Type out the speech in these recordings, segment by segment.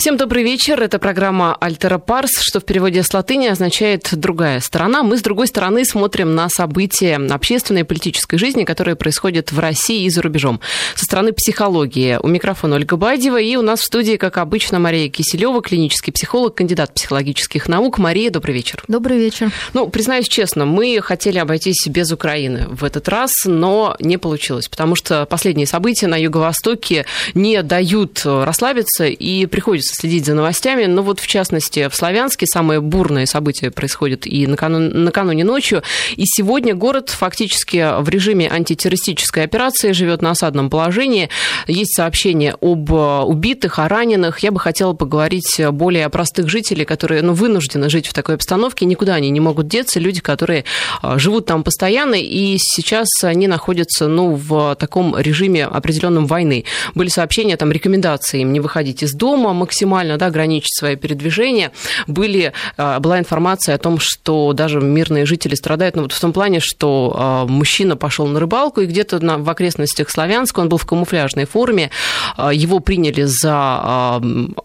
Всем добрый вечер. Это программа «Альтера Парс», что в переводе с латыни означает «другая сторона». Мы, с другой стороны, смотрим на события общественной и политической жизни, которые происходят в России и за рубежом. Со стороны психологии. У микрофона Ольга Бадьева. И у нас в студии, как обычно, Мария Киселева, клинический психолог, кандидат психологических наук. Мария, добрый вечер. Добрый вечер. Ну, признаюсь честно, мы хотели обойтись без Украины в этот раз, но не получилось, потому что последние события на Юго-Востоке не дают расслабиться и приходится следить за новостями. Но вот, в частности, в Славянске самые бурные события происходят и накануне, накануне ночью. И сегодня город фактически в режиме антитеррористической операции живет на осадном положении. Есть сообщения об убитых, о раненых. Я бы хотела поговорить более о простых жителях, которые ну, вынуждены жить в такой обстановке. Никуда они не могут деться. Люди, которые а, живут там постоянно, и сейчас они находятся ну, в таком режиме определенном войны. Были сообщения, там, рекомендации им не выходить из дома максимально максимально да, ограничить свои передвижения. Были, а, была информация о том, что даже мирные жители страдают, ну, вот в том плане, что а, мужчина пошел на рыбалку, и где-то в окрестностях Славянска, он был в камуфляжной форме, а, его приняли за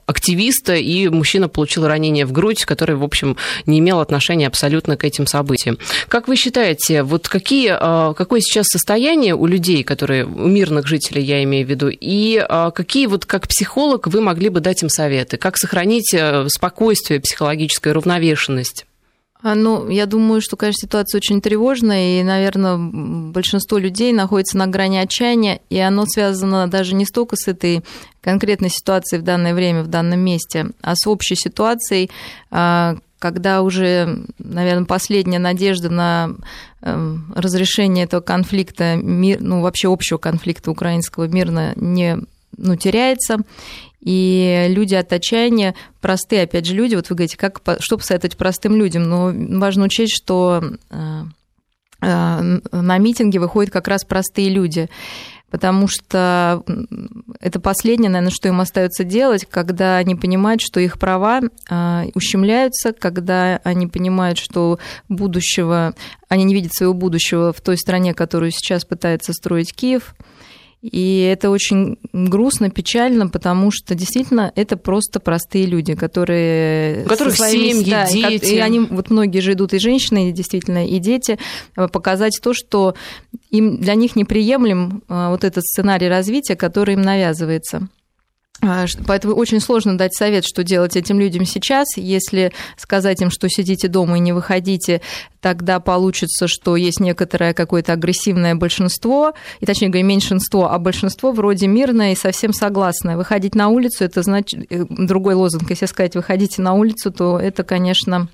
активиста, и мужчина получил ранение в грудь, которое, в общем, не имело отношения абсолютно к этим событиям. Как вы считаете, вот какие, какое сейчас состояние у людей, которые, у мирных жителей, я имею в виду, и какие вот как психолог вы могли бы дать им советы? Советы? Как сохранить э, спокойствие, психологическую равновешенность? А, ну, я думаю, что, конечно, ситуация очень тревожная, и, наверное, большинство людей находится на грани отчаяния, и оно связано даже не столько с этой конкретной ситуацией в данное время, в данном месте, а с общей ситуацией, а, когда уже, наверное, последняя надежда на эм, разрешение этого конфликта, ну, вообще общего конфликта украинского мирно не ну, теряется, и люди от отчаяния, простые, опять же, люди, вот вы говорите, как, что посоветовать простым людям, но важно учесть, что э, э, на митинги выходят как раз простые люди, потому что это последнее, наверное, что им остается делать, когда они понимают, что их права э, ущемляются, когда они понимают, что будущего, они не видят своего будущего в той стране, которую сейчас пытается строить Киев – и это очень грустно, печально, потому что действительно это просто простые люди, которые... У которых своими, семьи, да, дети. И они, вот многие же идут, и женщины, и действительно, и дети, э, показать то, что им, для них неприемлем э, вот этот сценарий развития, который им навязывается. А, поэтому очень сложно дать совет, что делать этим людям сейчас. Если сказать им, что сидите дома и не выходите, тогда получится, что есть некоторое какое-то агрессивное большинство, и точнее говоря, меньшинство, а большинство вроде мирное и совсем согласное. Выходить на улицу, это значит, э, другой лозунг, если сказать, выходите на улицу, то это, конечно,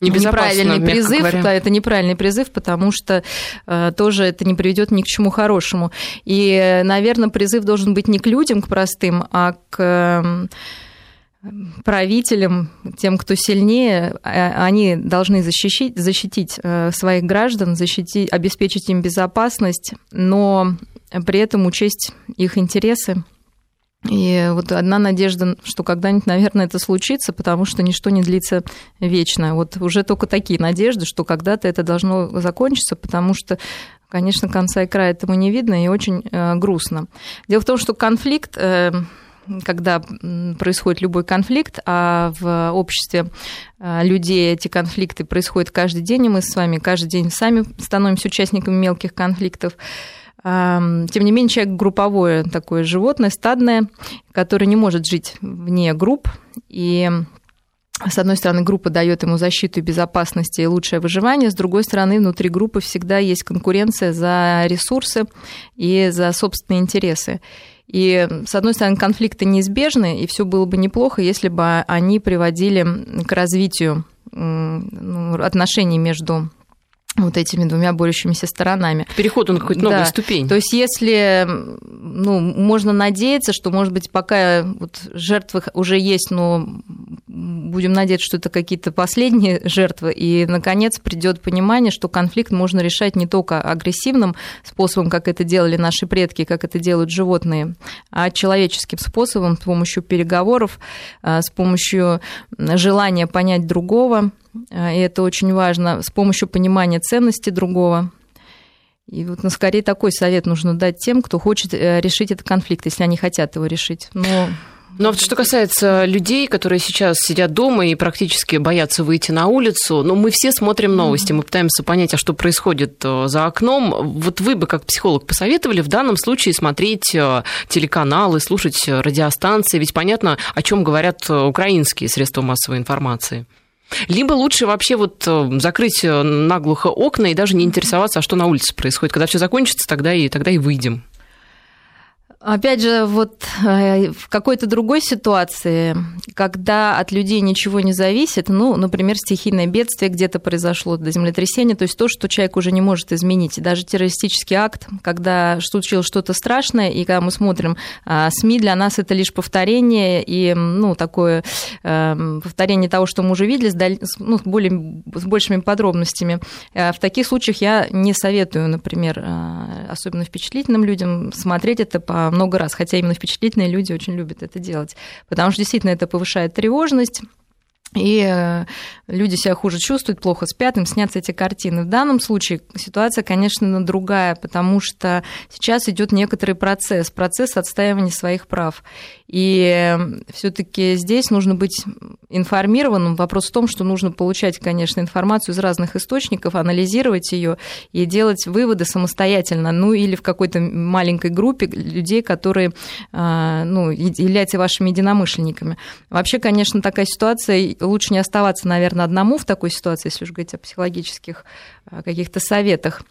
неправильный призыв, говоря. да, это неправильный призыв, потому что э, тоже это не приведет ни к чему хорошему. И, наверное, призыв должен быть не к людям, к простым, а к э, правителям, тем, кто сильнее, а, они должны защитить, защитить э, своих граждан, защитить, обеспечить им безопасность, но при этом учесть их интересы, и вот одна надежда, что когда-нибудь, наверное, это случится, потому что ничто не длится вечно. Вот уже только такие надежды, что когда-то это должно закончиться, потому что Конечно, конца и края этому не видно и очень э, грустно. Дело в том, что конфликт, э, когда происходит любой конфликт, а в обществе э, людей эти конфликты происходят каждый день, и мы с вами каждый день сами становимся участниками мелких конфликтов, тем не менее, человек групповое такое животное, стадное, которое не может жить вне групп. И с одной стороны, группа дает ему защиту и безопасность и лучшее выживание, с другой стороны, внутри группы всегда есть конкуренция за ресурсы и за собственные интересы. И, с одной стороны, конфликты неизбежны, и все было бы неплохо, если бы они приводили к развитию ну, отношений между вот этими двумя борющимися сторонами. Переход на какую-то новую да. ступень. То есть если, ну, можно надеяться, что, может быть, пока вот жертвы уже есть, но будем надеяться, что это какие-то последние жертвы, и, наконец, придет понимание, что конфликт можно решать не только агрессивным способом, как это делали наши предки, как это делают животные, а человеческим способом, с помощью переговоров, а, с помощью желания понять другого, и это очень важно, с помощью понимания ценности другого. И вот ну, скорее такой совет нужно дать тем, кто хочет э, решить этот конфликт, если они хотят его решить. Но Но вот что касается людей, которые сейчас сидят дома и практически боятся выйти на улицу, ну, мы все смотрим новости, мы пытаемся понять, а что происходит э, за окном. Вот вы бы, как психолог, посоветовали в данном случае смотреть э, телеканалы, слушать радиостанции, ведь понятно, о чем говорят украинские средства массовой информации. Либо лучше вообще вот закрыть наглухо окна и даже не интересоваться, а что на улице происходит. Когда все закончится, тогда и, тогда и выйдем. Опять же, вот э, в какой-то другой ситуации, когда от людей ничего не зависит, ну, например, стихийное бедствие где-то произошло, до землетрясения, то есть то, что человек уже не может изменить. даже террористический акт, когда случилось что-то страшное, и когда мы смотрим а, СМИ, для нас это лишь повторение и, ну, такое эм, повторение того, что мы уже видели, с, ну, более, с большими подробностями. Э, в таких случаях я не советую, например, э, особенно впечатлительным людям смотреть это по много раз, хотя именно впечатлительные люди очень любят это делать, потому что действительно это повышает тревожность, и э, люди себя хуже чувствуют, плохо спят, им снятся эти картины. В данном случае ситуация, конечно, другая, потому что сейчас идет некоторый процесс, процесс отстаивания своих прав. И все-таки здесь нужно быть информированным. Вопрос в том, что нужно получать, конечно, информацию из разных источников, анализировать ее и делать выводы самостоятельно, ну или в какой-то маленькой группе людей, которые э, ну, являются вашими единомышленниками. Вообще, конечно, такая ситуация лучше не оставаться, наверное, одному в такой ситуации, если уж говорить о психологических э, каких-то советах.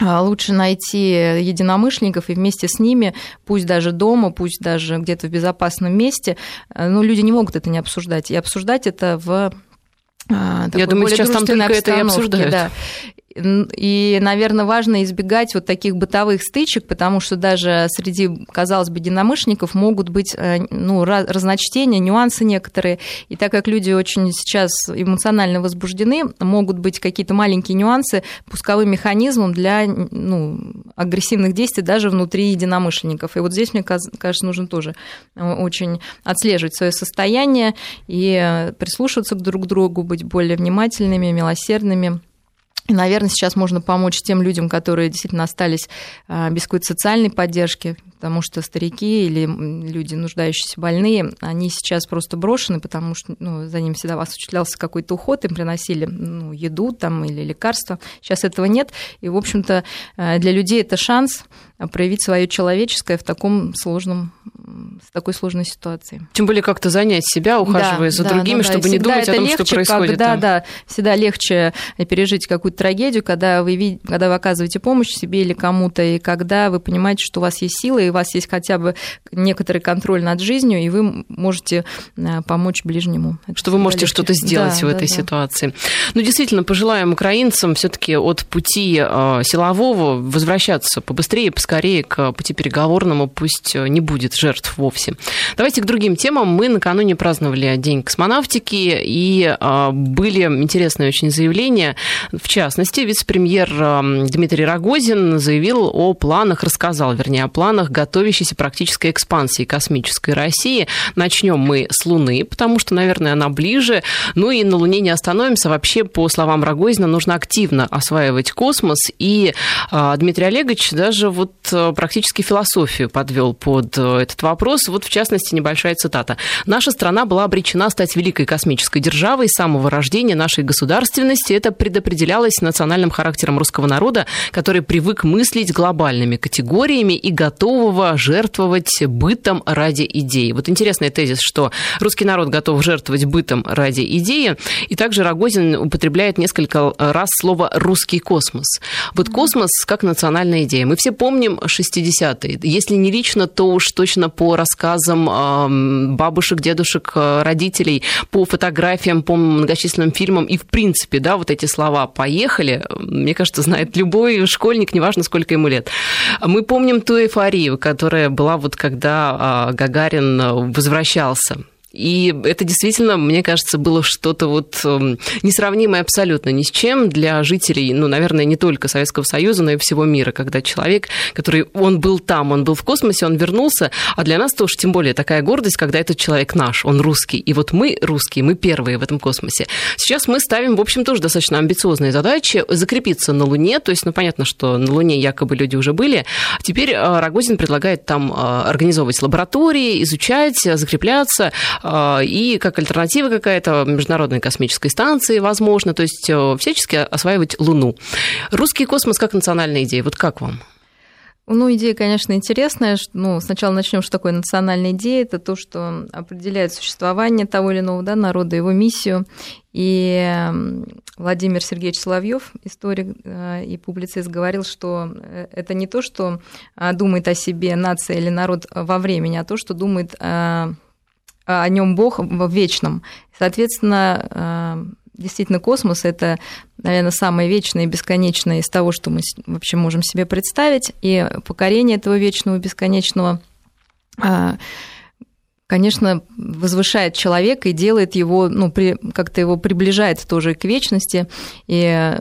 А лучше найти единомышленников и вместе с ними, пусть даже дома, пусть даже где-то в безопасном месте, э, ну, люди не могут это не обсуждать. И обсуждать это в а, Я думаю, сейчас там только это и обсуждают. Да. И, наверное, важно избегать вот таких бытовых стычек, потому что даже среди, казалось бы, единомышленников могут быть э, ну, разночтения, нюансы некоторые. И так как люди очень сейчас эмоционально возбуждены, могут быть какие-то маленькие нюансы пусковым механизмом для ну, агрессивных действий даже внутри единомышленников. И вот здесь, мне кажется, нужно тоже э, очень отслеживать свое состояние и э, прислушиваться друг к другу, быть более внимательными, милосердными. И, наверное, сейчас можно помочь тем людям, которые действительно остались а, без какой-то социальной поддержки, потому что старики или люди, нуждающиеся больные, они сейчас просто брошены, потому что ну, за ними всегда осуществлялся какой-то уход, им приносили ну, еду там, или лекарства. Сейчас этого нет. И, в общем-то, э, для людей это шанс проявить свое человеческое в таком сложном, с такой сложной ситуации. Тем более как-то занять себя, ухаживая да, за да, другими, да, чтобы не думать о том, легче, что происходит. Когда, там. да, всегда легче пережить какую-то трагедию, когда вы, когда вы оказываете помощь себе или кому-то, и когда вы понимаете, что у вас есть силы, и у вас есть хотя бы некоторый контроль над жизнью, и вы можете э, помочь ближнему. Что вы можете что-то сделать да, в этой да, ситуации. Да. Ну, действительно, пожелаем украинцам все-таки от пути э, силового возвращаться побыстрее, поскорее к пути переговорному, пусть э, не будет жертв вовсе. Давайте к другим темам. Мы накануне праздновали День космонавтики, и были интересные очень заявления. В частности, вице-премьер Дмитрий Рогозин заявил о планах, рассказал, вернее, о планах готовящейся практической экспансии космической России. Начнем мы с Луны, потому что, наверное, она ближе. Ну и на Луне не остановимся. Вообще, по словам Рогозина, нужно активно осваивать космос. И а, Дмитрий Олегович даже вот а, практически философию подвел под а, этот вопрос. Вот, в частности, небольшая цитата. «Наша страна была обречена стать великой космической державой с самого рождения нашей государственности. Это предопределялось национальным характером русского народа, который привык мыслить глобальными категориями и готового жертвовать бытом ради идеи. Вот интересный тезис, что русский народ готов жертвовать бытом ради идеи. И также Рогозин употребляет несколько раз слово «русский космос». Вот космос как национальная идея. Мы все помним 60-е. Если не лично, то уж точно по рассказам бабушек, дедушек, родителей, по фотографиям, по многочисленным фильмам и в принципе, да, вот эти слова «поехали», мне кажется, знает любой школьник, неважно, сколько ему лет. Мы помним ту эйфорию, которая была вот когда а, Гагарин а, возвращался И это действительно, мне кажется, было что-то вот эм, несравнимое абсолютно ни с чем для жителей, ну, наверное, не только Советского Союза, но и всего мира, когда человек, который, он был там, он был в космосе, он вернулся, а для нас тоже тем более такая гордость, когда этот человек наш, он русский. И вот мы русские, мы первые в этом космосе. Сейчас мы ставим, в общем, тоже достаточно амбициозные задачи закрепиться на Луне, то есть, ну, понятно, что на Луне якобы люди уже были. Теперь э, Рогозин предлагает там э, организовывать лаборатории, изучать, закрепляться, а, и как альтернатива какая-то Международной космической станции, возможно, то есть э, всячески осваивать Луну. Русский космос как национальная идея, вот как вам? Ну, идея, конечно, интересная. Ну, сначала начнем, что такое национальная идея. Это то, что определяет существование того или иного да, народа, его миссию. И Владимир Сергеевич Соловьев, историк э, и публицист, говорил, что э, это не то, что думает о себе нация или народ во времени, а то, что думает о нем Бог в вечном. Соответственно, э, действительно, космос – это, наверное, самое вечное и бесконечное из того, что мы вообще можем себе представить. И покорение этого вечного и бесконечного э, конечно, возвышает человека и делает его, ну, при, как-то его приближает тоже к вечности, и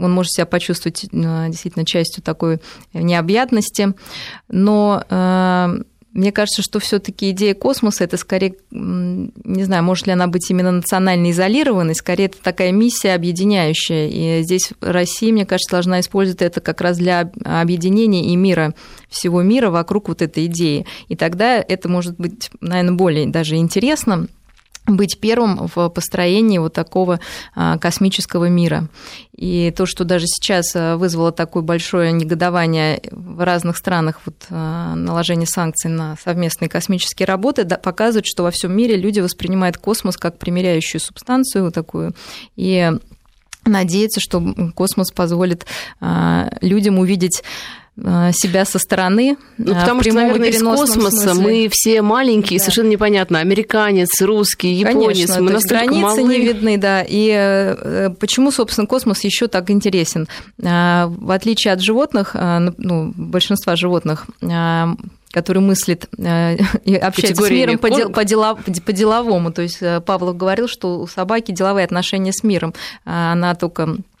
он может себя почувствовать э, действительно частью такой необъятности. Но мне кажется, что все-таки идея космоса это скорее, не знаю, может ли она быть именно национально изолированной, скорее это такая миссия объединяющая. И здесь Россия, мне кажется, должна использовать это как раз для объединения и мира, всего мира вокруг вот этой идеи. И тогда это может быть, наверное, более даже интересно, быть первым в построении вот такого а, космического мира. И то, что даже сейчас а, вызвало такое большое негодование в разных странах, вот, а, наложение санкций на совместные космические работы, показывает, что во всем мире люди воспринимают космос как примеряющую субстанцию вот такую, и надеются, что космос позволит людям увидеть себя со стороны. Ну, э, потому что, наверное, из космоса смысле. мы все маленькие, да. совершенно непонятно, американец, русский, японец, Конечно, мы настолько границы малы. не видны, да. И э, почему, собственно, космос еще так интересен? В отличие от животных, ну, большинства животных, который мыслит и общается с миром по, дел, по, дела, по деловому. То есть Павлов говорил, что у собаки деловые отношения с миром. Она только Э,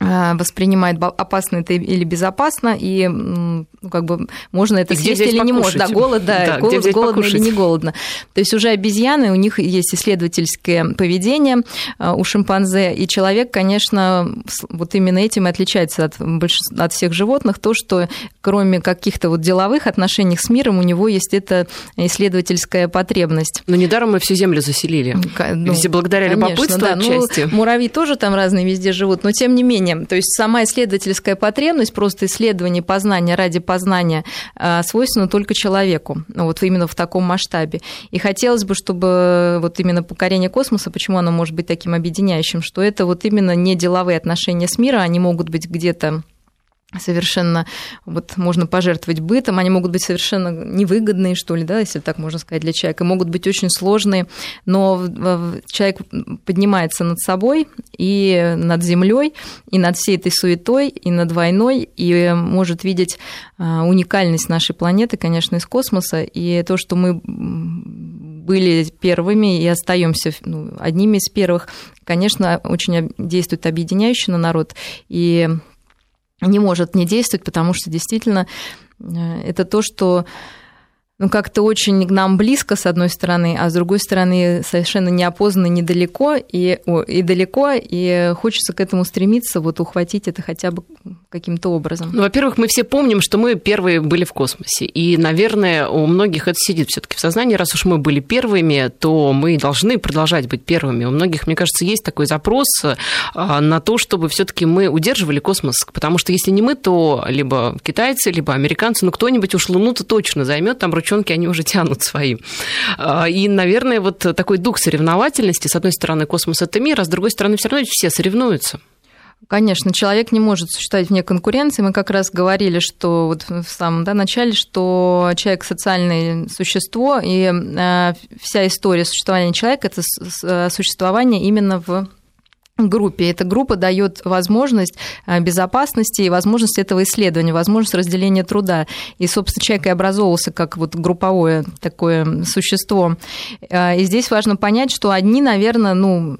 воспринимает опасно это или безопасно, и ну, как бы можно это и съесть или не может. Да, голод, да, да голод, голодно покушать? или не голодно. То есть уже обезьяны, у них есть исследовательское поведение э, у шимпанзе, и человек, конечно, вот именно этим и отличается от, от всех животных, то, что кроме каких-то вот деловых отношений с миром, у него есть эта исследовательская потребность. Но недаром мы всю землю заселили. Ну, Везде благодаря конечно, любопытству да. отчасти. Ну, муравьи тоже там разные везде живут, но тем не менее исследованием. То есть сама исследовательская потребность, просто исследование познания ради познания а, свойственна только человеку, вот именно в таком масштабе. И хотелось бы, чтобы вот именно покорение космоса, почему оно может быть таким объединяющим, что это вот именно не деловые отношения с миром, они могут быть где-то совершенно вот можно пожертвовать бытом, они могут быть совершенно невыгодные, что ли, да, если так можно сказать, для человека, могут быть очень сложные, но человек поднимается над собой и над землей, и над всей этой суетой, и над войной, и может видеть а, уникальность нашей планеты, конечно, из космоса, и то, что мы были первыми и остаемся ну, одними из первых, конечно, очень действует объединяюще на народ, и не может не действовать, потому что действительно э, это то, что ну, как-то очень к нам близко, с одной стороны, а с другой стороны, совершенно неопознанно недалеко и, о, и далеко, и хочется к этому стремиться, вот ухватить это хотя бы каким-то образом. Ну, во-первых, мы все помним, что мы первые были в космосе, и, наверное, у многих это сидит все таки в сознании, раз уж мы были первыми, то мы должны продолжать быть первыми. У многих, мне кажется, есть такой запрос а, на то, чтобы все таки мы удерживали космос, потому что если не мы, то либо китайцы, либо американцы, ну, кто-нибудь уж Луну-то точно займет, там ручной девчонки, они уже тянут свои. А, и, наверное, вот такой дух соревновательности, с одной стороны, космос – это мир, а с другой стороны, все равно все соревнуются. Конечно, человек не может существовать вне конкуренции. Мы как раз говорили, что вот в самом да, начале, что человек социальное существо, и э, вся история существования человека это существование именно в группе. Эта группа дает возможность э, безопасности и возможность этого исследования, возможность разделения труда. И, собственно, человек и образовывался как вот групповое такое существо. Э, и здесь важно понять, что одни, наверное, ну,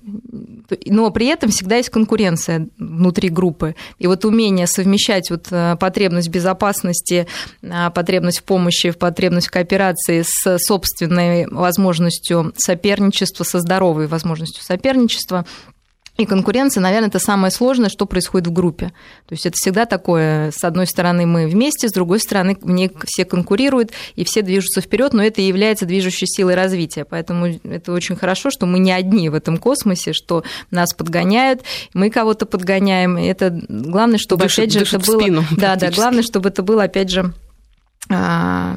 но при этом всегда есть конкуренция внутри группы. И вот умение совмещать вот э, потребность безопасности, потребность в помощи, потребность в кооперации с собственной возможностью соперничества, со здоровой возможностью соперничества – и конкуренция, наверное, это самое сложное, что происходит в группе. То есть это всегда такое, с одной стороны мы вместе, с другой стороны в ней все конкурируют, и все движутся вперед, но это и является движущей силой развития. Поэтому это очень хорошо, что мы не одни в этом космосе, что нас подгоняют, мы кого-то подгоняем. Это главное, чтобы, дышит, опять же, это было... Спину, да, да, главное, чтобы это было, опять же, а,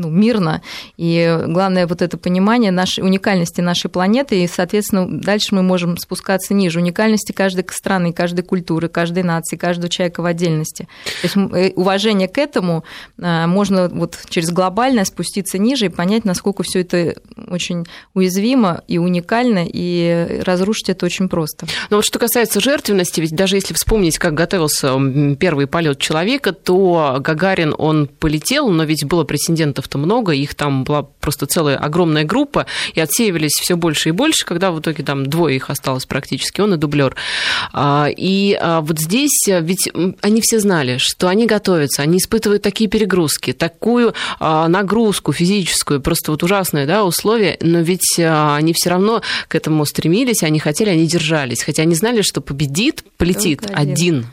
ну, мирно. И главное вот это понимание нашей уникальности нашей планеты, и, соответственно, дальше мы можем спускаться ниже. Уникальности каждой страны, каждой культуры, каждой нации, каждого человека в отдельности. То есть э, уважение к этому а, можно вот через глобальное спуститься ниже и понять, насколько все это очень уязвимо и уникально, и разрушить это очень просто. Но вот что касается жертвенности, ведь даже если вспомнить, как готовился первый полет человека, то Гагарин, он полетел, но ведь было претендентов-то много, их там была просто целая огромная группа, и отсеивались все больше и больше, когда в итоге там двое их осталось практически, он и дублер. А, и а, вот здесь ведь они все знали, что они готовятся, они испытывают такие перегрузки, такую а, нагрузку физическую, просто вот ужасные да, условия, но ведь они все равно к этому стремились, они хотели, они держались, хотя они знали, что победит, полетит один. один.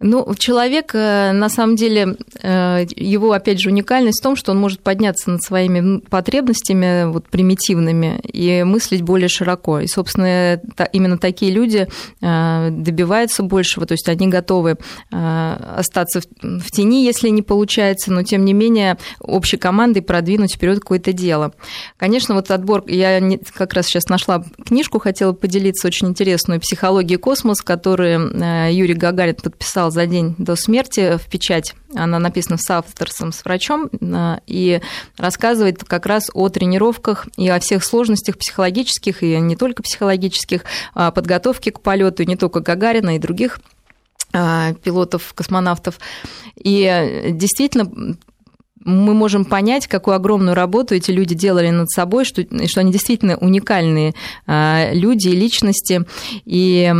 Ну, человек, э, на самом деле, э, его, опять же, уникальность в том, что он может подняться над своими потребностями вот, примитивными и мыслить более широко. И, собственно, именно такие люди э, добиваются большего, то есть они готовы остаться в тени, если не получается, но, тем не менее, общей командой продвинуть вперед какое-то дело. Конечно, вот отбор, я как раз сейчас нашла книжку, хотела поделиться очень интересную «Психология космос», которую Юрий Гагарин подписал за день до смерти в печать. Она написана с авторством, с врачом, э, и рассказывает как раз о тренировках и о всех сложностях психологических, и не только психологических, подготовки к полету, не только Гагарина, и других э, пилотов, космонавтов. И действительно, мы можем понять, какую огромную работу эти люди делали над собой, что, что они действительно уникальные э, люди и личности. И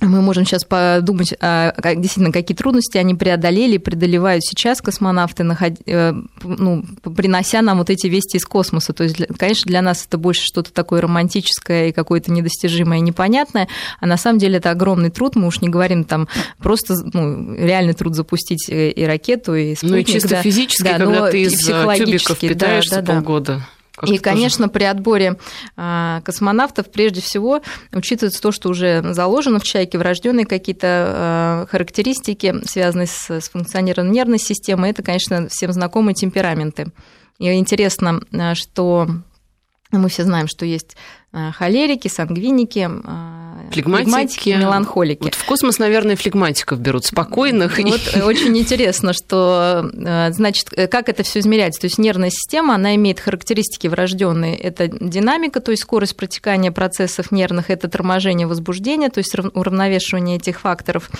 мы можем сейчас подумать, а, действительно, какие трудности они преодолели, преодолевают сейчас космонавты, э, ну, принося нам вот эти вести из космоса. То есть, конечно, для нас это больше что-то такое романтическое и какое-то недостижимое и непонятное, а на самом деле это огромный труд, мы уж не говорим там просто ну, реальный труд запустить э, и ракету, и спутник. Ну и чисто да, физически, да, когда ты из тюбиков питаешься да, да, полгода. Как и, конечно, при отборе а, космонавтов прежде всего учитывается то, что уже заложено в человеке, врожденные какие-то а, характеристики, связанные с, с функционированием нервной системы. Это, конечно, всем знакомые темпераменты. И интересно, а, что мы все знаем, что есть холерики, сангвиники, флегматики, флегматики меланхолики. Вот в космос, наверное, флегматиков берут спокойных. Вот очень интересно, что, э, значит, э, как это все измеряется. То есть нервная система, она имеет характеристики врожденные. Это динамика, то есть скорость протекания процессов нервных, это торможение возбуждения, то есть уравновешивание этих факторов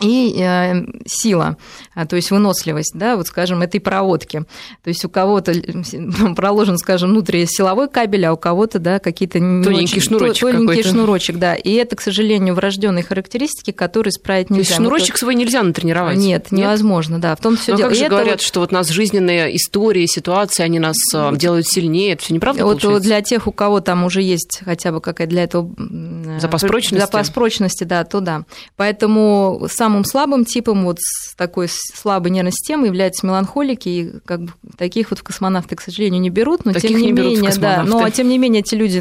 и э, сила, а, то есть выносливость, да, вот, скажем, этой проводки. То есть у кого-то проложен, скажем, внутри силовой кабель, а у кого-то, да, какие-то тоненький шнурочек, тоненький шнурочек, да. И это, к сожалению, врожденные характеристики, которые исправить нельзя. То есть шнурочек ну, свой нельзя натренировать? Нет, нет? невозможно, да. В том все дело. как же это говорят, вот... что вот нас жизненные истории, ситуации, они нас а, делают сильнее, это все неправда Вот получается? для тех, у кого там уже есть хотя бы какая для этого запас прочности, запас прочности, да, то да. Поэтому сам самым слабым типом вот с такой слабой нервной системой являются меланхолики, и как бы таких вот в космонавты, к сожалению, не берут, но таких тем не, не менее, да, но тем не менее эти люди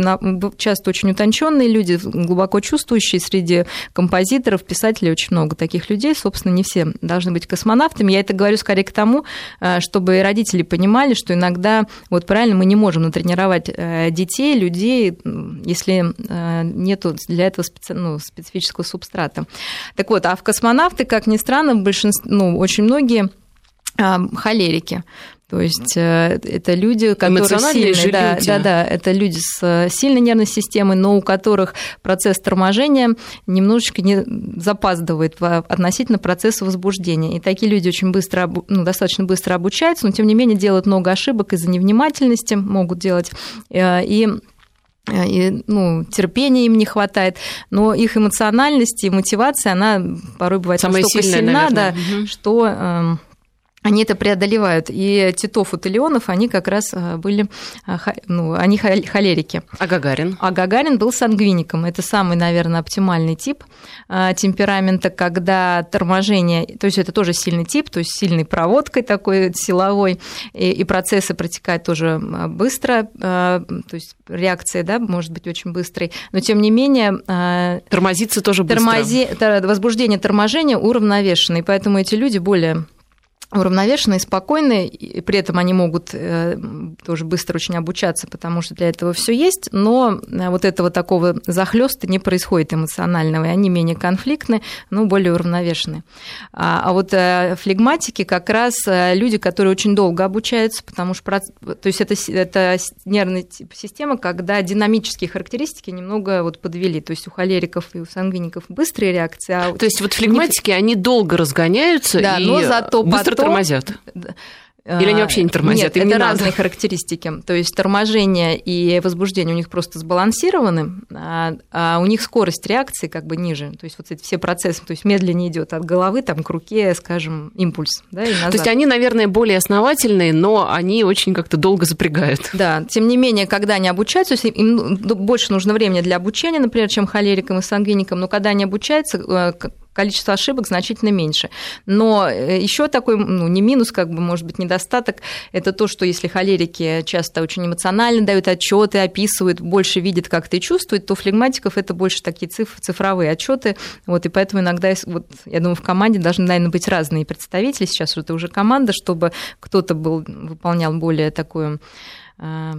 часто очень утонченные люди, глубоко чувствующие среди композиторов, писателей очень много таких людей, собственно, не все должны быть космонавтами. Я это говорю скорее к тому, э, чтобы родители понимали, что иногда вот правильно мы не можем натренировать э, детей, людей, если э, нету для этого специ... ну, специфического субстрата. Так вот, а в космонавтах космонавты, как ни странно, большинство, ну, очень многие холерики. То есть э, это люди, которые сильные, да, люди. да, да, это люди с э, сильной нервной системой, но у которых процесс торможения немножечко не запаздывает относительно процесса возбуждения. И такие люди очень быстро, ну, достаточно быстро обучаются, но тем не менее делают много ошибок из-за невнимательности, могут делать э, и и, ну, терпения им не хватает, но их эмоциональность и мотивация, она порой бывает Самая настолько сильная, сильна, да, угу. что эм, они это преодолевают. И Титов и Талионов, они как раз э, были, э, ну, они холерики. А Гагарин? А Гагарин был сангвиником. Это самый, наверное, оптимальный тип э, темперамента, когда торможение, то есть это тоже сильный тип, то есть сильной проводкой такой силовой, и, и процессы протекают тоже быстро, то есть реакция, да, может быть очень быстрой, но тем не менее... Тормозиться тоже быстро. Тормози... Возбуждение торможения уравновешенное, поэтому эти люди более уравновешенные, спокойные, и при этом они могут э, тоже быстро очень обучаться, потому что для этого все есть, но э, вот этого такого захлеста не происходит эмоционального, и они менее конфликтны, но более уравновешены. А, а вот э, флегматики как раз люди, которые очень долго обучаются, потому что то есть это, это нервная система, когда динамические характеристики немного вот подвели, то есть у холериков и у сангвиников быстрые реакции. А то есть вот флегматики, они долго разгоняются да, и но зато быстро тормозят. Или они вообще не тормозят? Нет, Им это не разные надо. характеристики. То есть торможение и возбуждение у них просто сбалансированы, а, а у них скорость реакции как бы ниже. То есть вот эти все процессы, то есть медленнее идет от головы там, к руке, скажем, импульс. Да, и назад. То есть они, наверное, более основательные, но они очень как-то долго запрягают. Да, тем не менее, когда они обучаются, им больше нужно времени для обучения, например, чем холерикам и сангвиникам, но когда они обучаются, э, количество ошибок значительно меньше. Но э, еще такой, ну, не минус, как бы, может быть, недостаток, это то, что если холерики часто очень эмоционально дают отчеты, описывают, больше видят, как ты чувствуют, то флегматиков это больше такие циф- цифровые отчеты. Вот, и поэтому иногда, вот, я думаю, в команде должны, наверное, быть разные представители. Сейчас это уже команда, чтобы кто-то был, выполнял более такую э,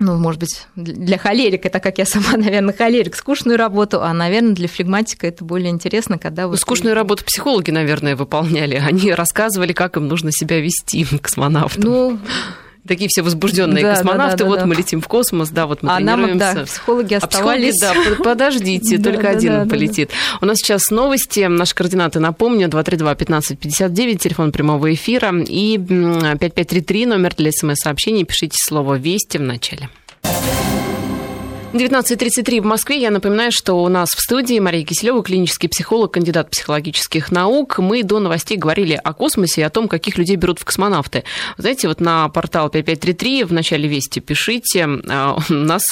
ну, может быть, для холерика, это как я сама, наверное, холерик, скучную работу, а, наверное, для флегматика это более интересно, когда вы... Ну, скучную работу психологи, наверное, выполняли. Они рассказывали, как им нужно себя вести космонавтам. Ну, такие все возбужденные да, космонавты, да, да, вот мы летим в космос, да, вот мы а тренируемся. Нам, да, психологи оставались. А психологи, да, подождите, только один полетит. У нас сейчас новости, наши координаты, напомню, 232-1559, телефон прямого эфира и 5533, номер для смс-сообщений, пишите слово «Вести» в начале. 19.33 в Москве. Я напоминаю, что у нас в студии Мария Киселева, клинический психолог, кандидат психологических наук. Мы до новостей говорили о космосе и о том, каких людей берут в космонавты. Знаете, вот на портал 5533 в начале вести пишите. А, нас,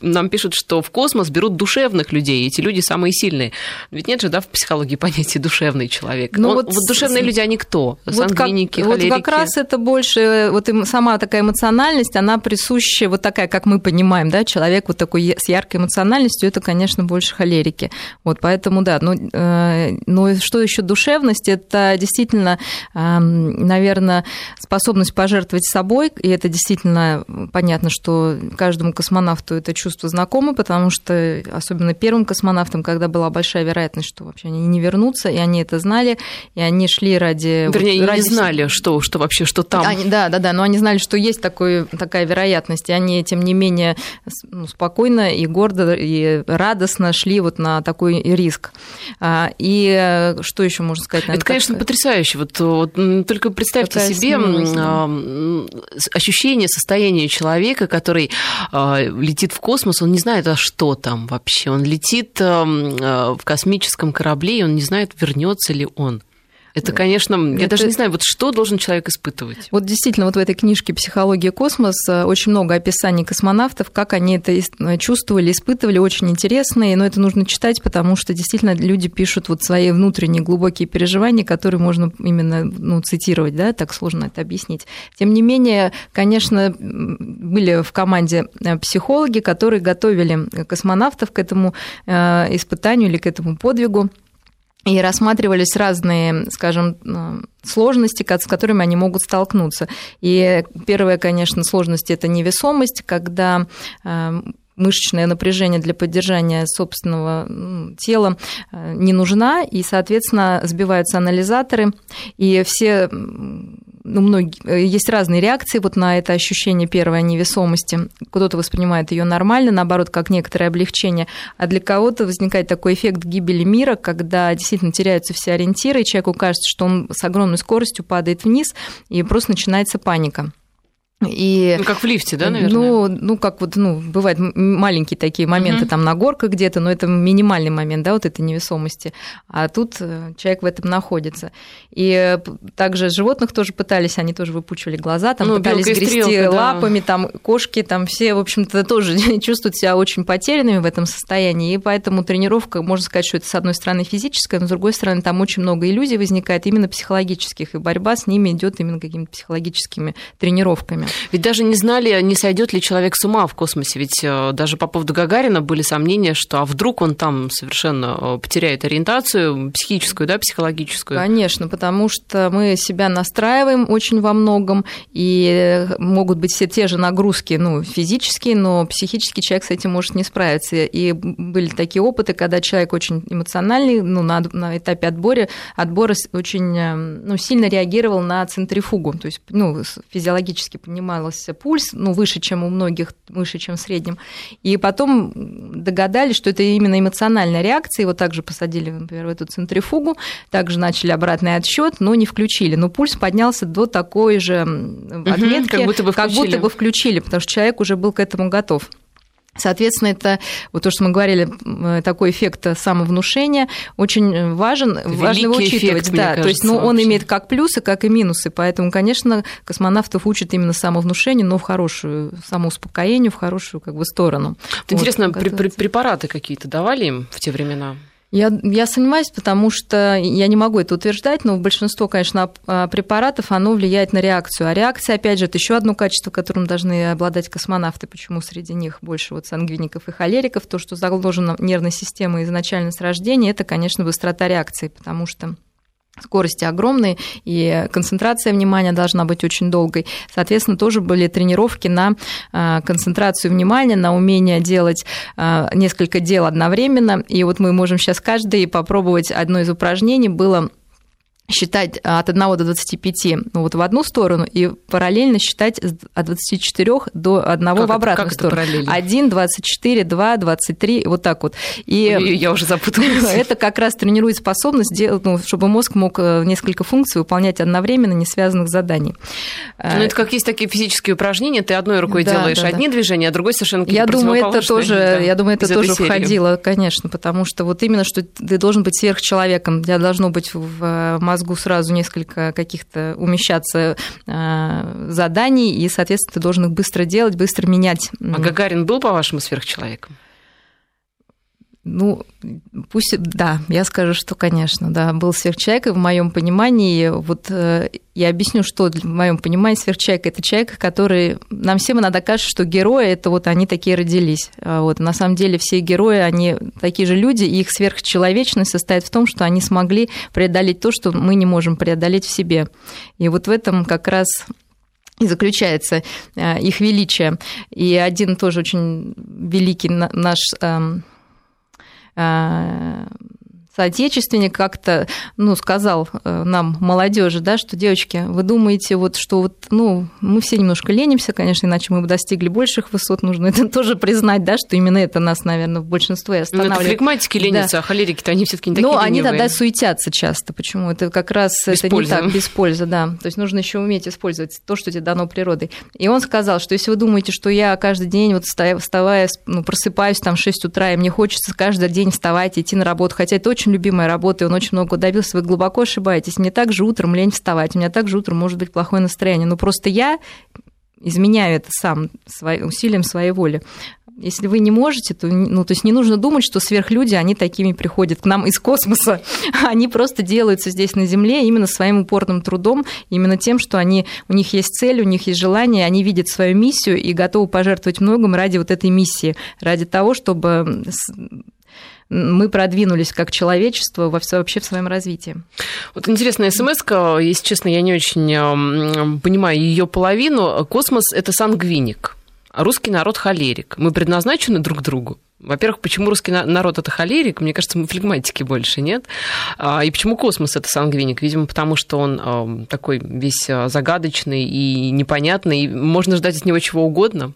нам пишут, что в космос берут душевных людей. Эти люди самые сильные. Ведь нет же, да, в психологии понятия душевный человек. Ну, вот, вот душевные люди, они кто? Сангвиники, вот как, вот как раз это больше, вот сама такая эмоциональность, она присуща, вот такая, как мы понимаем, да, человек вот такой с яркой эмоциональностью, это, конечно, больше холерики. Вот, поэтому, да, ну, э, но что еще душевность, это действительно, э, наверное, способность пожертвовать собой, и это действительно понятно, что каждому космонавту это чувство знакомо, потому что, особенно первым космонавтам, когда была большая вероятность, что вообще они не вернутся, и они это знали, и они шли ради... Вернее, вот, ради... не знали, что, что вообще, что там. Они, да, да, да, но они знали, что есть такой, такая вероятность, и они, тем не менее, ну, спокойно спокойно и гордо и радостно шли вот на такой риск. А, и э, что еще можно сказать? Наверное, Это, конечно, как... потрясающе. Вот, вот только представьте Какая себе смелость, ощущение, состояние человека, который а, летит в космос, он не знает, а что там вообще. Он летит в космическом корабле, и он не знает, вернется ли он. Это, конечно, это... я даже не знаю, вот что должен человек испытывать. Вот действительно, вот в этой книжке «Психология космоса» очень много описаний космонавтов, как они это чувствовали, испытывали, очень интересные, но это нужно читать, потому что действительно люди пишут вот свои внутренние глубокие переживания, которые можно именно ну, цитировать, да, так сложно это объяснить. Тем не менее, конечно, были в команде э, психологи, которые готовили космонавтов к этому э, испытанию или к этому подвигу и рассматривались разные, скажем, э, сложности, с которыми они могут столкнуться. И первая, конечно, сложность – это невесомость, когда э, мышечное напряжение для поддержания собственного тела э, не нужна, и, соответственно, сбиваются анализаторы, и все ну, многие, есть разные реакции вот на это ощущение первой невесомости. Кто-то воспринимает ее нормально, наоборот, как некоторое облегчение, а для кого-то возникает такой эффект гибели мира, когда действительно теряются все ориентиры, и человеку кажется, что он с огромной скоростью падает вниз, и просто начинается паника. И, ну, как в лифте, да, наверное? Ну, ну как вот, ну, бывают маленькие такие моменты uh-huh. там на горках где-то, но это минимальный момент, да, вот этой невесомости. А тут э, человек в этом находится. И также животных тоже пытались, они тоже выпучивали глаза, там ну, пытались грести стрелка, лапами, да. там кошки, там все, в общем-то, тоже чувствуют себя очень потерянными в этом состоянии. И поэтому тренировка, можно сказать, что это с одной стороны физическая, но с другой стороны там очень много иллюзий возникает именно психологических, и борьба с ними идет именно какими-то психологическими тренировками. Ведь даже не знали, не сойдет ли человек с ума в космосе. Ведь э, даже по поводу Гагарина были сомнения, что а вдруг он там совершенно э, потеряет ориентацию психическую, да, психологическую. Конечно, потому что мы себя настраиваем очень во многом, и могут быть все те же нагрузки, ну, физические, но психически человек с этим может не справиться. И были такие опыты, когда человек очень эмоциональный, ну, на, на этапе отбора, отбора очень э, ну, сильно реагировал на центрифугу, то есть ну, физиологически поднимался пульс, ну, выше, чем у многих, выше, чем в среднем. И потом догадались, что это именно эмоциональная реакция. Его также посадили, например, в эту центрифугу, также начали обратный отсчет, но не включили. Но пульс поднялся до такой же отметки, угу, как, будто бы как будто бы включили, потому что человек уже был к этому готов. Соответственно, это вот то, что мы говорили, такой эффект самовнушения очень важен, Великий важно его учитывать. Эффект, да, кажется, то есть, ну, он имеет как плюсы, как и минусы, поэтому, конечно, космонавтов учат именно самовнушению, но в хорошую самоуспокоению, в хорошую как бы сторону. Вот, интересно, препараты какие-то давали им в те времена? Я, я сомневаюсь, потому что я не могу это утверждать, но большинство, конечно, а, препаратов, оно влияет на реакцию. А реакция, опять же, это еще одно качество, которым должны обладать космонавты, почему среди них больше вот сангвиников и холериков, то, что заложено нервной системой изначально с рождения, это, конечно, быстрота реакции, потому что скорости огромные, и концентрация внимания должна быть очень долгой. Соответственно, тоже были тренировки на а, концентрацию внимания, на умение делать а, несколько дел одновременно. И вот мы можем сейчас каждый попробовать одно из упражнений. Было считать от 1 до 25 ну, вот в одну сторону и параллельно считать от 24 до 1 как в обратную это, сторону. Это 1, 24, 2, 23, вот так вот. И я уже запуталась. Это как раз тренирует способность, ну, чтобы мозг мог э, несколько функций выполнять одновременно, не связанных заданий. Ну, это как есть такие физические упражнения, ты одной рукой да, делаешь да, одни да. движения, а другой совершенно я думаю, это тоже, да, Я думаю, это тоже входило, конечно, потому что вот именно, что ты должен быть сверхчеловеком, у тебя должно быть в э, мозгу сразу несколько каких-то умещаться э, заданий, и, соответственно, ты должен их быстро делать, быстро менять. А Гагарин был, по-вашему, сверхчеловеком? Ну, пусть, да, я скажу, что, конечно, да, был сверхчеловек, и в моем понимании, вот э, я объясню, что в моем понимании сверхчеловек – это человек, который, нам всем иногда кажется, что герои – это вот они такие родились. А вот, на самом деле все герои, они такие же люди, и их сверхчеловечность состоит в том, что они смогли преодолеть то, что мы не можем преодолеть в себе. И вот в этом как раз и заключается э, их величие. И один тоже очень великий наш あ。Соотечественник как-то, ну, сказал э, нам, молодежи, да, что, девочки, вы думаете, вот, что вот, ну, мы все немножко ленимся, конечно, иначе мы бы достигли больших высот, нужно это тоже признать, да, что именно это нас, наверное, в большинстве останавливает. Ну, флегматики ленятся, да. а холерики-то они все таки не такие Ну, они тогда суетятся часто. Почему? Это как раз без это пользы. не так, без пользы, да. То есть нужно еще уметь использовать то, что тебе дано природой. И он сказал, что если вы думаете, что я каждый день вот вставая, ну, просыпаюсь там в 6 утра, и мне хочется каждый день вставать, идти на работу, хотя это очень очень любимая работа, и он очень много добился, вы глубоко ошибаетесь. Мне также утром лень вставать, у меня также утром может быть плохое настроение. Но просто я изменяю это сам усилием своей воли. Если вы не можете, то, ну, то есть не нужно думать, что сверхлюди, они такими приходят к нам из космоса. Они просто делаются здесь на Земле именно своим упорным трудом, именно тем, что они, у них есть цель, у них есть желание, они видят свою миссию и готовы пожертвовать многом ради вот этой миссии, ради того, чтобы мы продвинулись как человечество вообще в своем развитии. Вот интересная смс если честно, я не очень понимаю ее половину. Космос – это сангвиник, а русский народ – холерик. Мы предназначены друг другу? Во-первых, почему русский народ это холерик? Мне кажется, мы флегматики больше, нет? А, и почему космос это сангвиник? Видимо, потому что он такой весь загадочный и непонятный, и можно ждать от него чего угодно.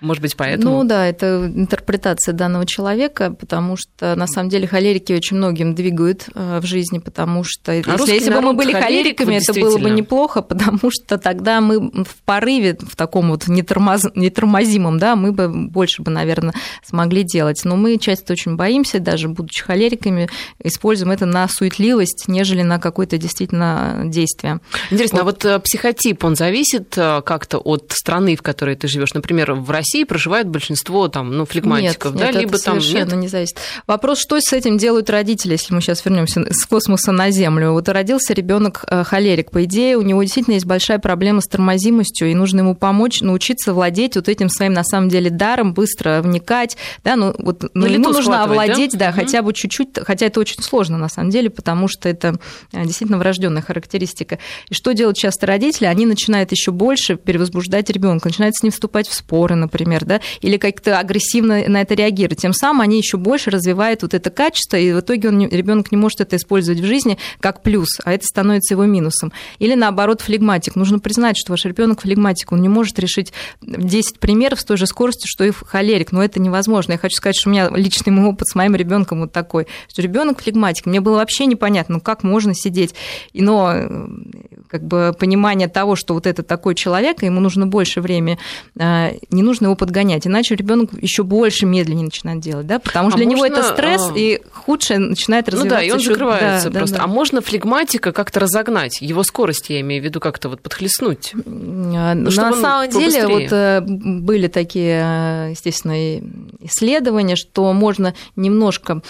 Может быть, поэтому? Ну да, это интерпретация данного человека, потому что на самом деле холерики очень многим двигают э, в жизни, потому что а если, если бы мы были холериками, это было бы неплохо, потому что тогда мы в порыве, в таком вот нетормоз... нетормозимом, да, мы бы больше бы, наверное, смогли делать. Но мы часто очень боимся, даже будучи холериками, используем это на суетливость, нежели на какое-то действительно действие. Интересно, вот. а вот э, психотип, он зависит э, как-то от страны, в которой ты живешь? Например, в России России проживает большинство там, ну, флегматиков, нет, да, нет, либо это там нет? не зависит. Вопрос, что с этим делают родители, если мы сейчас вернемся с космоса на Землю. Вот родился ребенок э, холерик, по идее, у него действительно есть большая проблема с тормозимостью, и нужно ему помочь научиться владеть вот этим своим, на самом деле, даром, быстро вникать, да, ну, вот, ну, ему нужно овладеть, да, да угу. хотя бы чуть-чуть, хотя это очень сложно, на самом деле, потому что это э, действительно врожденная характеристика. И что делают часто родители? Они начинают еще больше перевозбуждать ребенка, начинают с ним вступать в споры, например, например, да, или как-то агрессивно на это реагируют. Тем самым они еще больше развивают вот это качество, и в итоге он, ребенок не может это использовать в жизни как плюс, а это становится его минусом. Или наоборот, флегматик. Нужно признать, что ваш ребенок флегматик, он не может решить 10 примеров с той же скоростью, что и холерик, но это невозможно. Я хочу сказать, что у меня личный мой опыт с моим ребенком вот такой, что ребенок флегматик. Мне было вообще непонятно, ну как можно сидеть. Но э, как бы понимание того, что вот это такой человек, ему нужно больше времени, э, не нужно его подгонять, иначе ребенок еще больше медленнее начинает делать, да, потому что а для можно... него это стресс, а... и худшее начинает развиваться. Ну да, и он еще... закрывается да, просто. Да, да. А можно флегматика как-то разогнать, его скорость, я имею в виду, как-то вот подхлестнуть? А, ну, На самом деле вот э, были такие, э, естественно, исследования, что можно немножко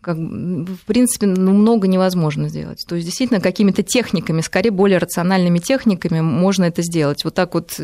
как, в принципе, ну, много невозможно сделать. То есть, действительно, какими-то техниками, скорее более рациональными техниками можно это сделать. Вот так вот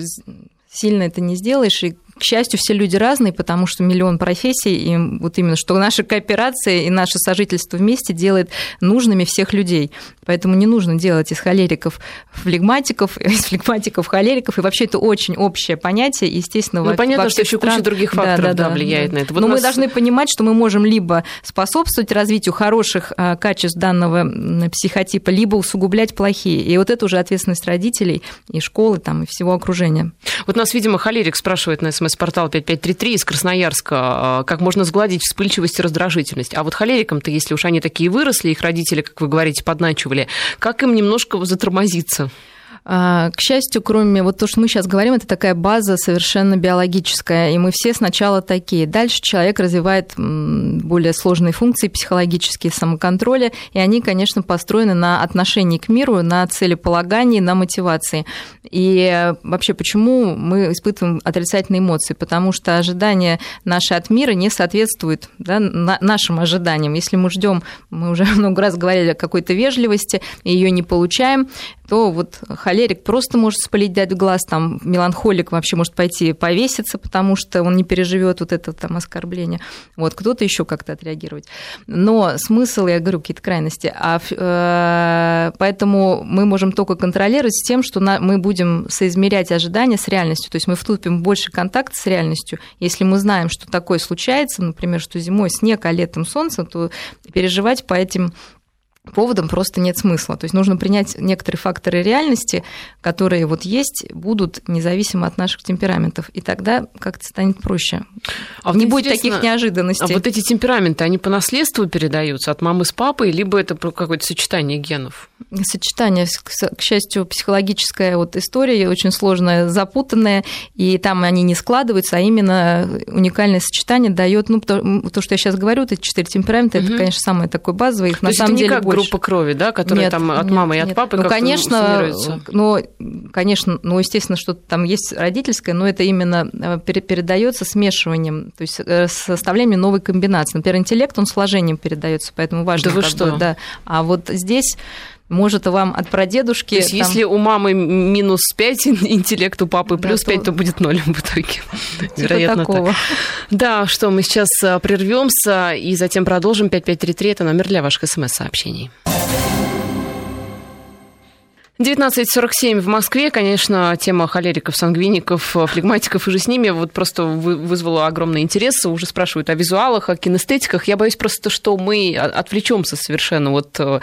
сильно это не сделаешь, и к счастью, все люди разные, потому что миллион профессий, и вот именно что наша кооперация и наше сожительство вместе делает нужными всех людей. Поэтому не нужно делать из холериков флегматиков, из флегматиков холериков, и вообще это очень общее понятие, естественно, ну, во, понятно, во что еще стран... куча других факторов да, да, да, влияет да. на это. Вот Но нас... мы должны понимать, что мы можем либо способствовать развитию хороших а, качеств данного психотипа, либо усугублять плохие. И вот это уже ответственность родителей и школы, там, и всего окружения. Вот нас, видимо, холерик спрашивает на СМС смс-портал 5533 из Красноярска, а, как можно сгладить вспыльчивость и раздражительность. А вот холерикам-то, если уж они такие выросли, их родители, как вы говорите, подначивали, как им немножко затормозиться? А, к счастью, кроме вот то, что мы сейчас говорим, это такая база совершенно биологическая, и мы все сначала такие. Дальше человек развивает более сложные функции психологические самоконтроля, и они, конечно, построены на отношении к миру, на целеполагании, на мотивации. И вообще, почему мы испытываем отрицательные эмоции? Потому что ожидания наши от мира не соответствуют да, нашим ожиданиям. Если мы ждем, мы уже много раз говорили о какой-то вежливости, ее не получаем, то вот холерик просто может спалить дать глаз, там меланхолик вообще может пойти повеситься, потому что он не переживет вот это там оскорбление. Вот кто-то еще как-то отреагировать. Но смысл, я говорю, какие-то крайности. А, э, поэтому мы можем только контролировать с тем, что на, мы будем соизмерять ожидания с реальностью. То есть мы вступим в больше контакт с реальностью. Если мы знаем, что такое случается, например, что зимой снег, а летом солнце, то переживать по этим поводом просто нет смысла. То есть нужно принять некоторые факторы реальности, которые вот есть, будут независимо от наших темпераментов. И тогда как-то станет проще. А не будет таких неожиданностей. А вот эти темпераменты, они по наследству передаются от мамы с папой, либо это какое-то сочетание генов? Сочетание, к счастью, психологическая вот история очень сложная, запутанная, и там они не складываются, а именно уникальное сочетание дает, ну, то, то, что я сейчас говорю, эти четыре темперамента, угу. это, конечно, самое такое базовое, их то на самом деле больше группа крови, да, которая нет, там от нет, мамы и от папы ну, конечно, ну, конечно, ну, естественно, что там есть родительское, но это именно э, передается смешиванием, то есть э, составлением новой комбинации. Например, интеллект, он сложением передается, поэтому важно. Да вы что? Да. А вот здесь может вам от прадедушки... То есть там... если у мамы минус 5 интеллект, у папы плюс да, 5, то... то будет 0 в итоге. Типа Вероятно такого. Так. Да, что мы сейчас э, прервемся и затем продолжим. 5533 – это номер для ваших смс-сообщений. 19.47 в Москве, конечно, тема холериков, сангвиников, флегматиков и же с ними вот просто вызвала огромный интерес. Уже спрашивают о визуалах, о кинестетиках. Я боюсь просто, что мы отвлечемся совершенно от э,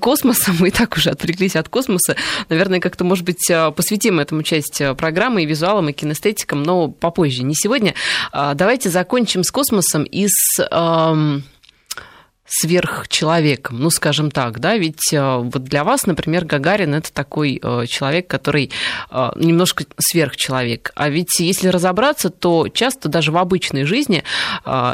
космоса. Мы и так уже отвлеклись от космоса. Наверное, как-то, может быть, э, посвятим этому часть э, программы и визуалам, и кинестетикам, но попозже, не сегодня. А, давайте закончим с космосом и с эм, сверхчеловеком, ну, скажем так, да, ведь э, вот для вас, например, Гагарин это такой э, человек, который э, немножко сверхчеловек, а ведь если разобраться, то часто даже в обычной жизни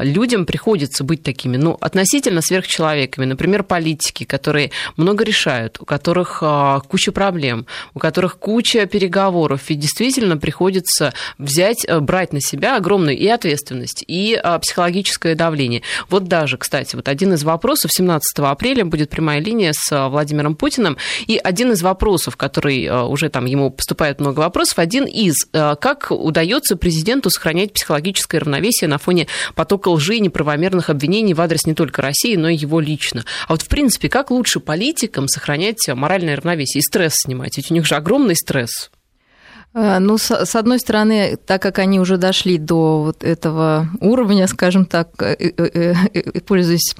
людям приходится быть такими, ну, относительно сверхчеловеками, например, политики, которые много решают, у которых куча проблем, у которых куча переговоров, и действительно приходится взять, брать на себя огромную и ответственность, и психологическое давление. Вот даже, кстати, вот один из вопросов. 17 апреля будет прямая линия с э, Владимиром Путиным. И один из вопросов, который э, уже там ему поступает много вопросов, один из, э, как удается президенту сохранять психологическое равновесие на фоне потока лжи и неправомерных обвинений в адрес не только России, но и его лично. А вот, в принципе, как лучше политикам сохранять моральное равновесие и стресс снимать? Ведь у них же огромный стресс. Э, ну, с одной стороны, так как они уже дошли до вот этого уровня, скажем так, э, э, пользуясь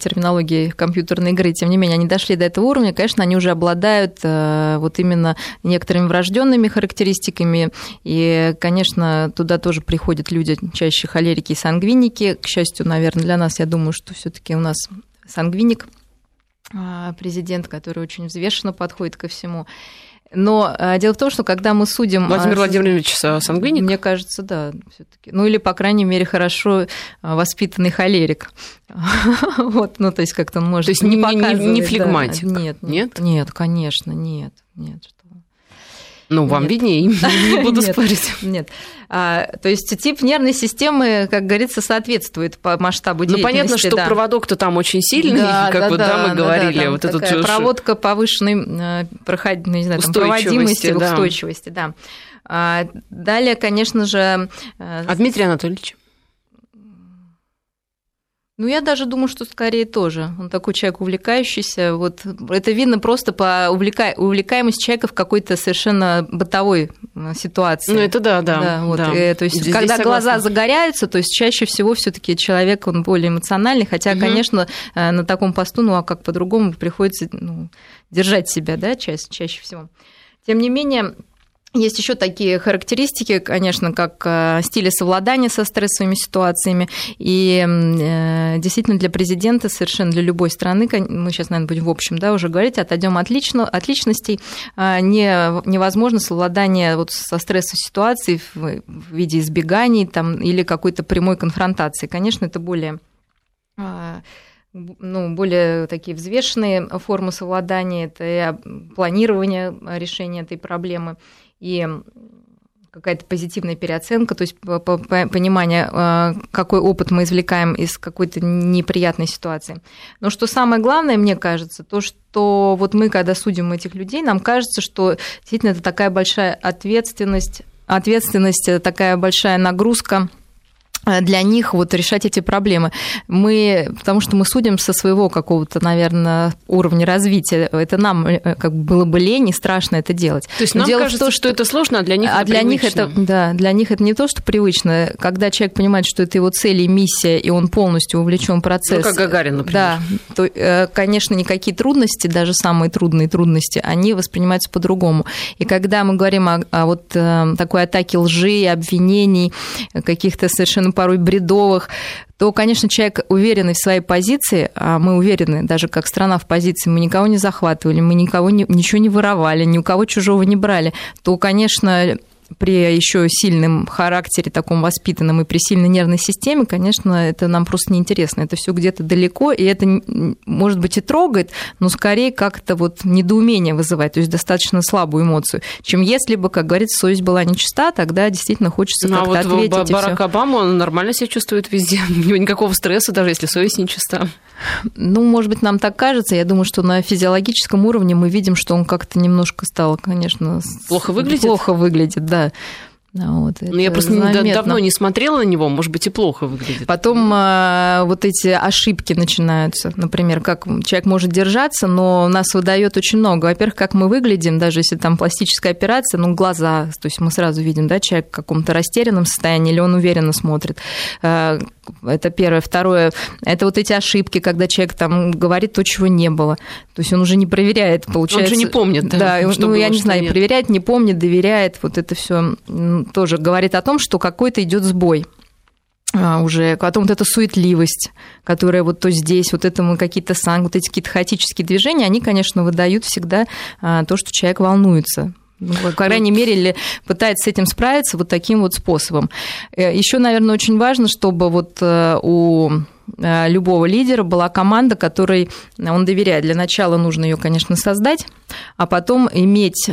терминологией компьютерной игры, тем не менее, они дошли до этого уровня, конечно, они уже обладают вот именно некоторыми врожденными характеристиками, и, конечно, туда тоже приходят люди чаще холерики и сангвиники. К счастью, наверное, для нас, я думаю, что все таки у нас сангвиник, президент, который очень взвешенно подходит ко всему. Но а, дело в том, что когда мы судим... А, Владимир Владимирович Сангвиник? Мне кажется, да, все таки Ну, или, по крайней мере, хорошо а, воспитанный холерик. Вот, ну, то есть как-то он может то есть не, не, не флегматик? Нет, нет, нет, конечно, нет, нет. Ну, вам нет. виднее, не буду нет, спорить. Нет. А, то есть тип нервной системы, как говорится, соответствует по масштабу ну, деятельности. Ну, понятно, что да. проводок-то там очень сильный, да, как да, вот да, мы да, говорили. Да, вот этот проводка повышенной э, проход... ну, не знаю, там, проводимости, да. устойчивости. Да. А, далее, конечно же... Э, а Дмитрий Анатольевич? Ну, я даже думаю, что скорее тоже. Он такой человек увлекающийся. Вот это видно просто по увлека... увлекаемости человека в какой-то совершенно бытовой ситуации. Ну, это да, да. да, вот. да. И, э, то есть, здесь, когда здесь глаза загоряются, то есть чаще всего все-таки человек он более эмоциональный, хотя, угу. конечно, э, на таком посту, ну а как по-другому приходится ну, держать себя, да, чаще, чаще всего. Тем не менее, есть еще такие характеристики, конечно, как э, стили совладания со стрессовыми ситуациями. И э, действительно для президента, совершенно для любой страны, мы сейчас, наверное, будем в общем да, уже говорить, отойдем от, лично, от личностей, э, не, невозможно совладание вот со стрессовой ситуацией в, виде избеганий там, или какой-то прямой конфронтации. Конечно, это более ну, более такие взвешенные формы совладания, это планирование решения этой проблемы и какая-то позитивная переоценка, то есть понимание, а, какой опыт мы извлекаем из какой-то неприятной ситуации. Но что самое главное, мне кажется, то, что вот мы, когда судим этих людей, нам кажется, что действительно это такая большая ответственность, ответственность, такая большая нагрузка – для них вот решать эти проблемы. Мы, потому что мы судим со своего какого-то, наверное, уровня развития. Это нам э, как было бы лень и страшно это делать. То есть нам кажется, то, что, что это сложно, а для них а это для привычно. них это да, для них это не то, что привычно. Когда человек понимает, что это его цель и миссия, и он полностью увлечен в процесс. Ну, как Гагарин, например. Да, то, э, конечно, никакие трудности, даже самые трудные трудности, они воспринимаются по-другому. И когда мы говорим о, о вот такой атаке лжи, обвинений, каких-то совершенно порой бредовых, то, конечно, человек уверенный в своей позиции, а мы уверены, даже как страна в позиции, мы никого не захватывали, мы никого не, ничего не воровали, ни у кого чужого не брали, то, конечно, при еще сильном характере, таком воспитанном и при сильной нервной системе, конечно, это нам просто неинтересно. Это все где-то далеко, и это, может быть, и трогает, но скорее как-то вот недоумение вызывает, то есть достаточно слабую эмоцию, чем если бы, как говорится, совесть была нечиста, тогда действительно хочется ну, а как-то а вот ответить. Барак Обама, он нормально себя чувствует везде, у него никакого стресса, даже если совесть нечиста. Ну, может быть, нам так кажется. Я думаю, что на физиологическом уровне мы видим, что он как-то немножко стал, конечно... Плохо выглядит? Плохо выглядит, да. the Вот, ну, я просто заметно. давно не смотрела на него, может быть, и плохо выглядит. Потом э, вот эти ошибки начинаются. Например, как человек может держаться, но нас выдает очень много. Во-первых, как мы выглядим, даже если там пластическая операция, ну, глаза, то есть мы сразу видим, да, человек в каком-то растерянном состоянии, или он уверенно смотрит. Э, это первое. Второе, это вот эти ошибки, когда человек там говорит то, чего не было. То есть он уже не проверяет, получается. Он же не помнит, да? Да, ну, было, я не знаю, нет. проверяет, не помнит, доверяет. Вот это все тоже говорит о том, что какой-то идет сбой а, уже, потом вот эта суетливость, которая вот то здесь, вот это мы какие-то сан, вот эти какие-то хаотические движения, они, конечно, выдают всегда а, то, что человек волнуется. Ну, по крайней мере, или пытается с этим справиться вот таким вот способом. Э, Еще, наверное, очень важно, чтобы вот э, у э, любого лидера была команда, которой он доверяет. Для начала нужно ее, конечно, создать, а потом иметь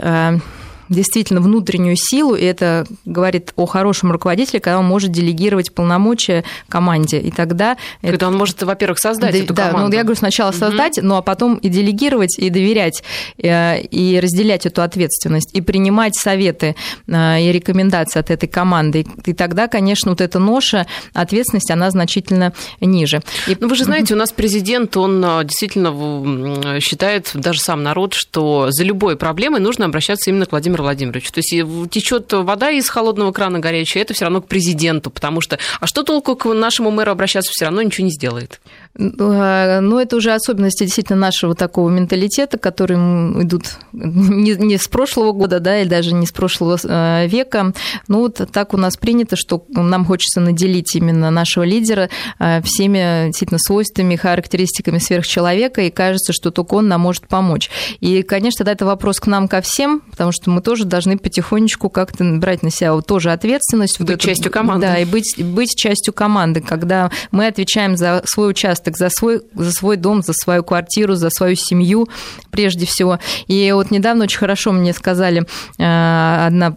действительно внутреннюю силу, и это говорит о хорошем руководителе, когда он может делегировать полномочия команде, и тогда... Когда это... он может, во-первых, создать да, эту команду. Да, ну, я говорю, сначала создать, угу. ну, а потом и делегировать, и доверять, э, и разделять эту ответственность, и принимать советы э, и рекомендации от этой команды. И тогда, конечно, вот эта ноша ответственности, она значительно ниже. И... Ну, вы же знаете, у нас президент, он э, действительно считает, даже сам народ, что за любой проблемой нужно обращаться именно к Владимиру Владимирович. То есть течет вода из холодного крана горячая, это все равно к президенту, потому что а что толку к нашему мэру обращаться, все равно ничего не сделает. Э, ну, это уже особенности действительно нашего такого менталитета, которые идут не, не с прошлого года, да, или даже не с прошлого э, века. Ну, вот так у нас принято, что нам хочется наделить именно нашего лидера э, всеми действительно свойствами, характеристиками сверхчеловека, и кажется, что только он нам может помочь. И, конечно, да, это вопрос к нам, ко всем, потому что мы тоже должны потихонечку как-то брать на себя вот тоже ответственность. Быть вот частью команды. Да, и быть, быть частью команды, когда мы отвечаем за свой участок участок, за свой, за свой дом, за свою квартиру, за свою семью прежде всего. И вот недавно очень хорошо мне сказали э, одна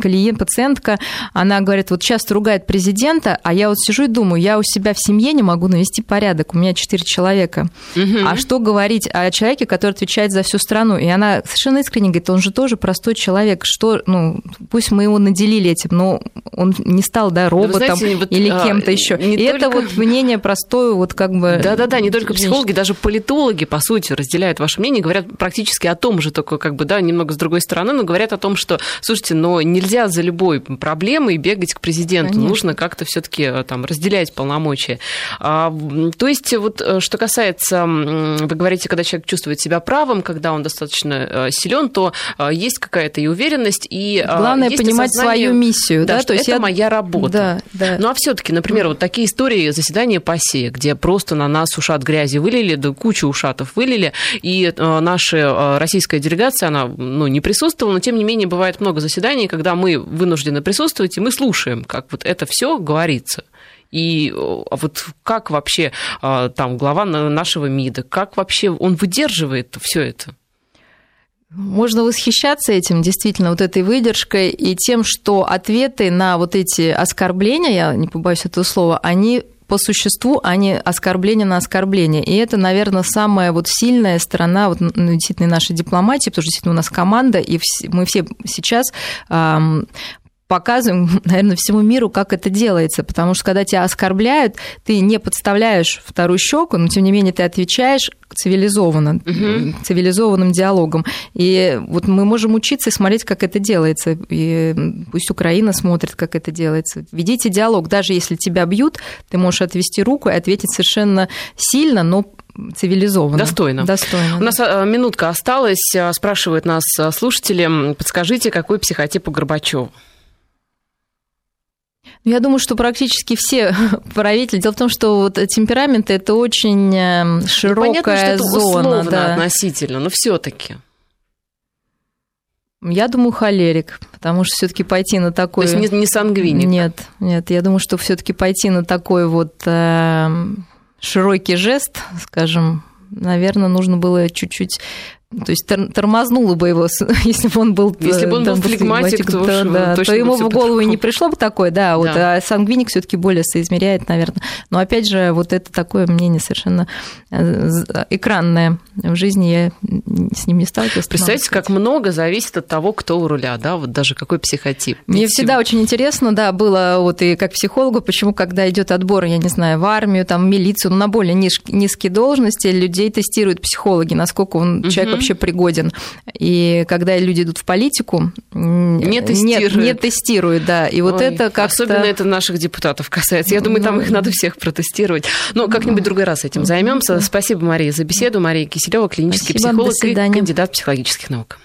клиент, пациентка, она говорит, вот часто ругает президента, а я вот сижу и думаю, я у себя в семье не могу навести порядок, у меня четыре человека. Угу. А что говорить о человеке, который отвечает за всю страну? И она совершенно искренне говорит, он же тоже простой человек, что, ну, пусть мы его наделили этим, но он не стал, да, роботом знаете, вот, или а, кем-то еще. И только... это вот мнение простое, вот как бы бы... Да-да-да, не только психологи, даже политологи, по сути, разделяют ваше мнение, говорят практически о том же, только как бы, да, немного с другой стороны, но говорят о том, что, слушайте, но нельзя за любой проблемой бегать к президенту, Конечно. нужно как-то все таки э, там разделять полномочия. А, то есть вот э, что касается, вы говорите, когда человек чувствует себя правым, когда он достаточно э, силен, то есть какая-то и уверенность, и Главное понимать свою миссию, да, да то есть это я... моя работа. Да, да. Ну а все-таки, например, вот такие истории заседания ПАСЕ, где просто на нас ушат грязи вылили, да кучу ушатов вылили, и э, наша э, российская делегация, она ну, не присутствовала, но тем не менее бывает много заседаний, когда мы вынуждены присутствовать, и мы слушаем, как вот это все говорится. И э, а вот как вообще там глава нашего МИДа, как вообще он выдерживает все это? Можно восхищаться этим, действительно, вот этой выдержкой и тем, что ответы на вот эти оскорбления, я не побоюсь этого слова, они по существу, а не оскорбление на оскорбление. И это, наверное, самая вот сильная сторона вот, ну, действительно нашей дипломатии, потому что действительно у нас команда, и мы все сейчас показываем, наверное, всему миру, как это делается. Потому что когда тебя оскорбляют, ты не подставляешь вторую щеку, но тем не менее ты отвечаешь цивилизованно, угу. цивилизованным диалогом. И вот мы можем учиться и смотреть, как это делается. И пусть Украина смотрит, как это делается. Ведите диалог. Даже если тебя бьют, ты можешь отвести руку и ответить совершенно сильно, но цивилизованно. Достойно. Достойно. У нас а, минутка осталась. Спрашивают нас слушатели, подскажите, какой психотип у Горбачева? Ну, я думаю, что практически все правители. Дело в том, что вот темперамент это очень эм, широкая ну, понятно, что это зона. Условно да. относительно, но все-таки. Я думаю, холерик, потому что все-таки пойти на такой. То есть не, не сангвиник. Нет, нет. Я думаю, что все-таки пойти на такой вот э, широкий жест, скажем, наверное, нужно было чуть-чуть то есть тормознуло бы его, если бы он был... Если бы он был флегматик, то, то, да, то ему в голову и не пришло бы такое, да, вот, да. а сангвиник все таки более соизмеряет, наверное. Но опять же, вот это такое мнение совершенно э, экранное. В жизни я с ним не сталкивалась. Представьте, как много зависит от того, кто у руля, да, вот даже какой психотип. Мне Ведь всегда очень интересно, да, было вот и как психологу, почему, когда идет отбор, я не знаю, в армию, там, в милицию, ну, на более низкие должности, людей тестируют психологи, насколько он, человек вообще пригоден. И когда люди идут в политику, не тестируют. Не, не тестируют, да. И вот Ой, это как Особенно это наших депутатов касается. Я думаю, там ну, их надо всех протестировать. Но как-нибудь другой раз этим займемся. Спасибо, Мария, за беседу. Мария Киселева, клинический Спасибо, психолог и кандидат психологических наук.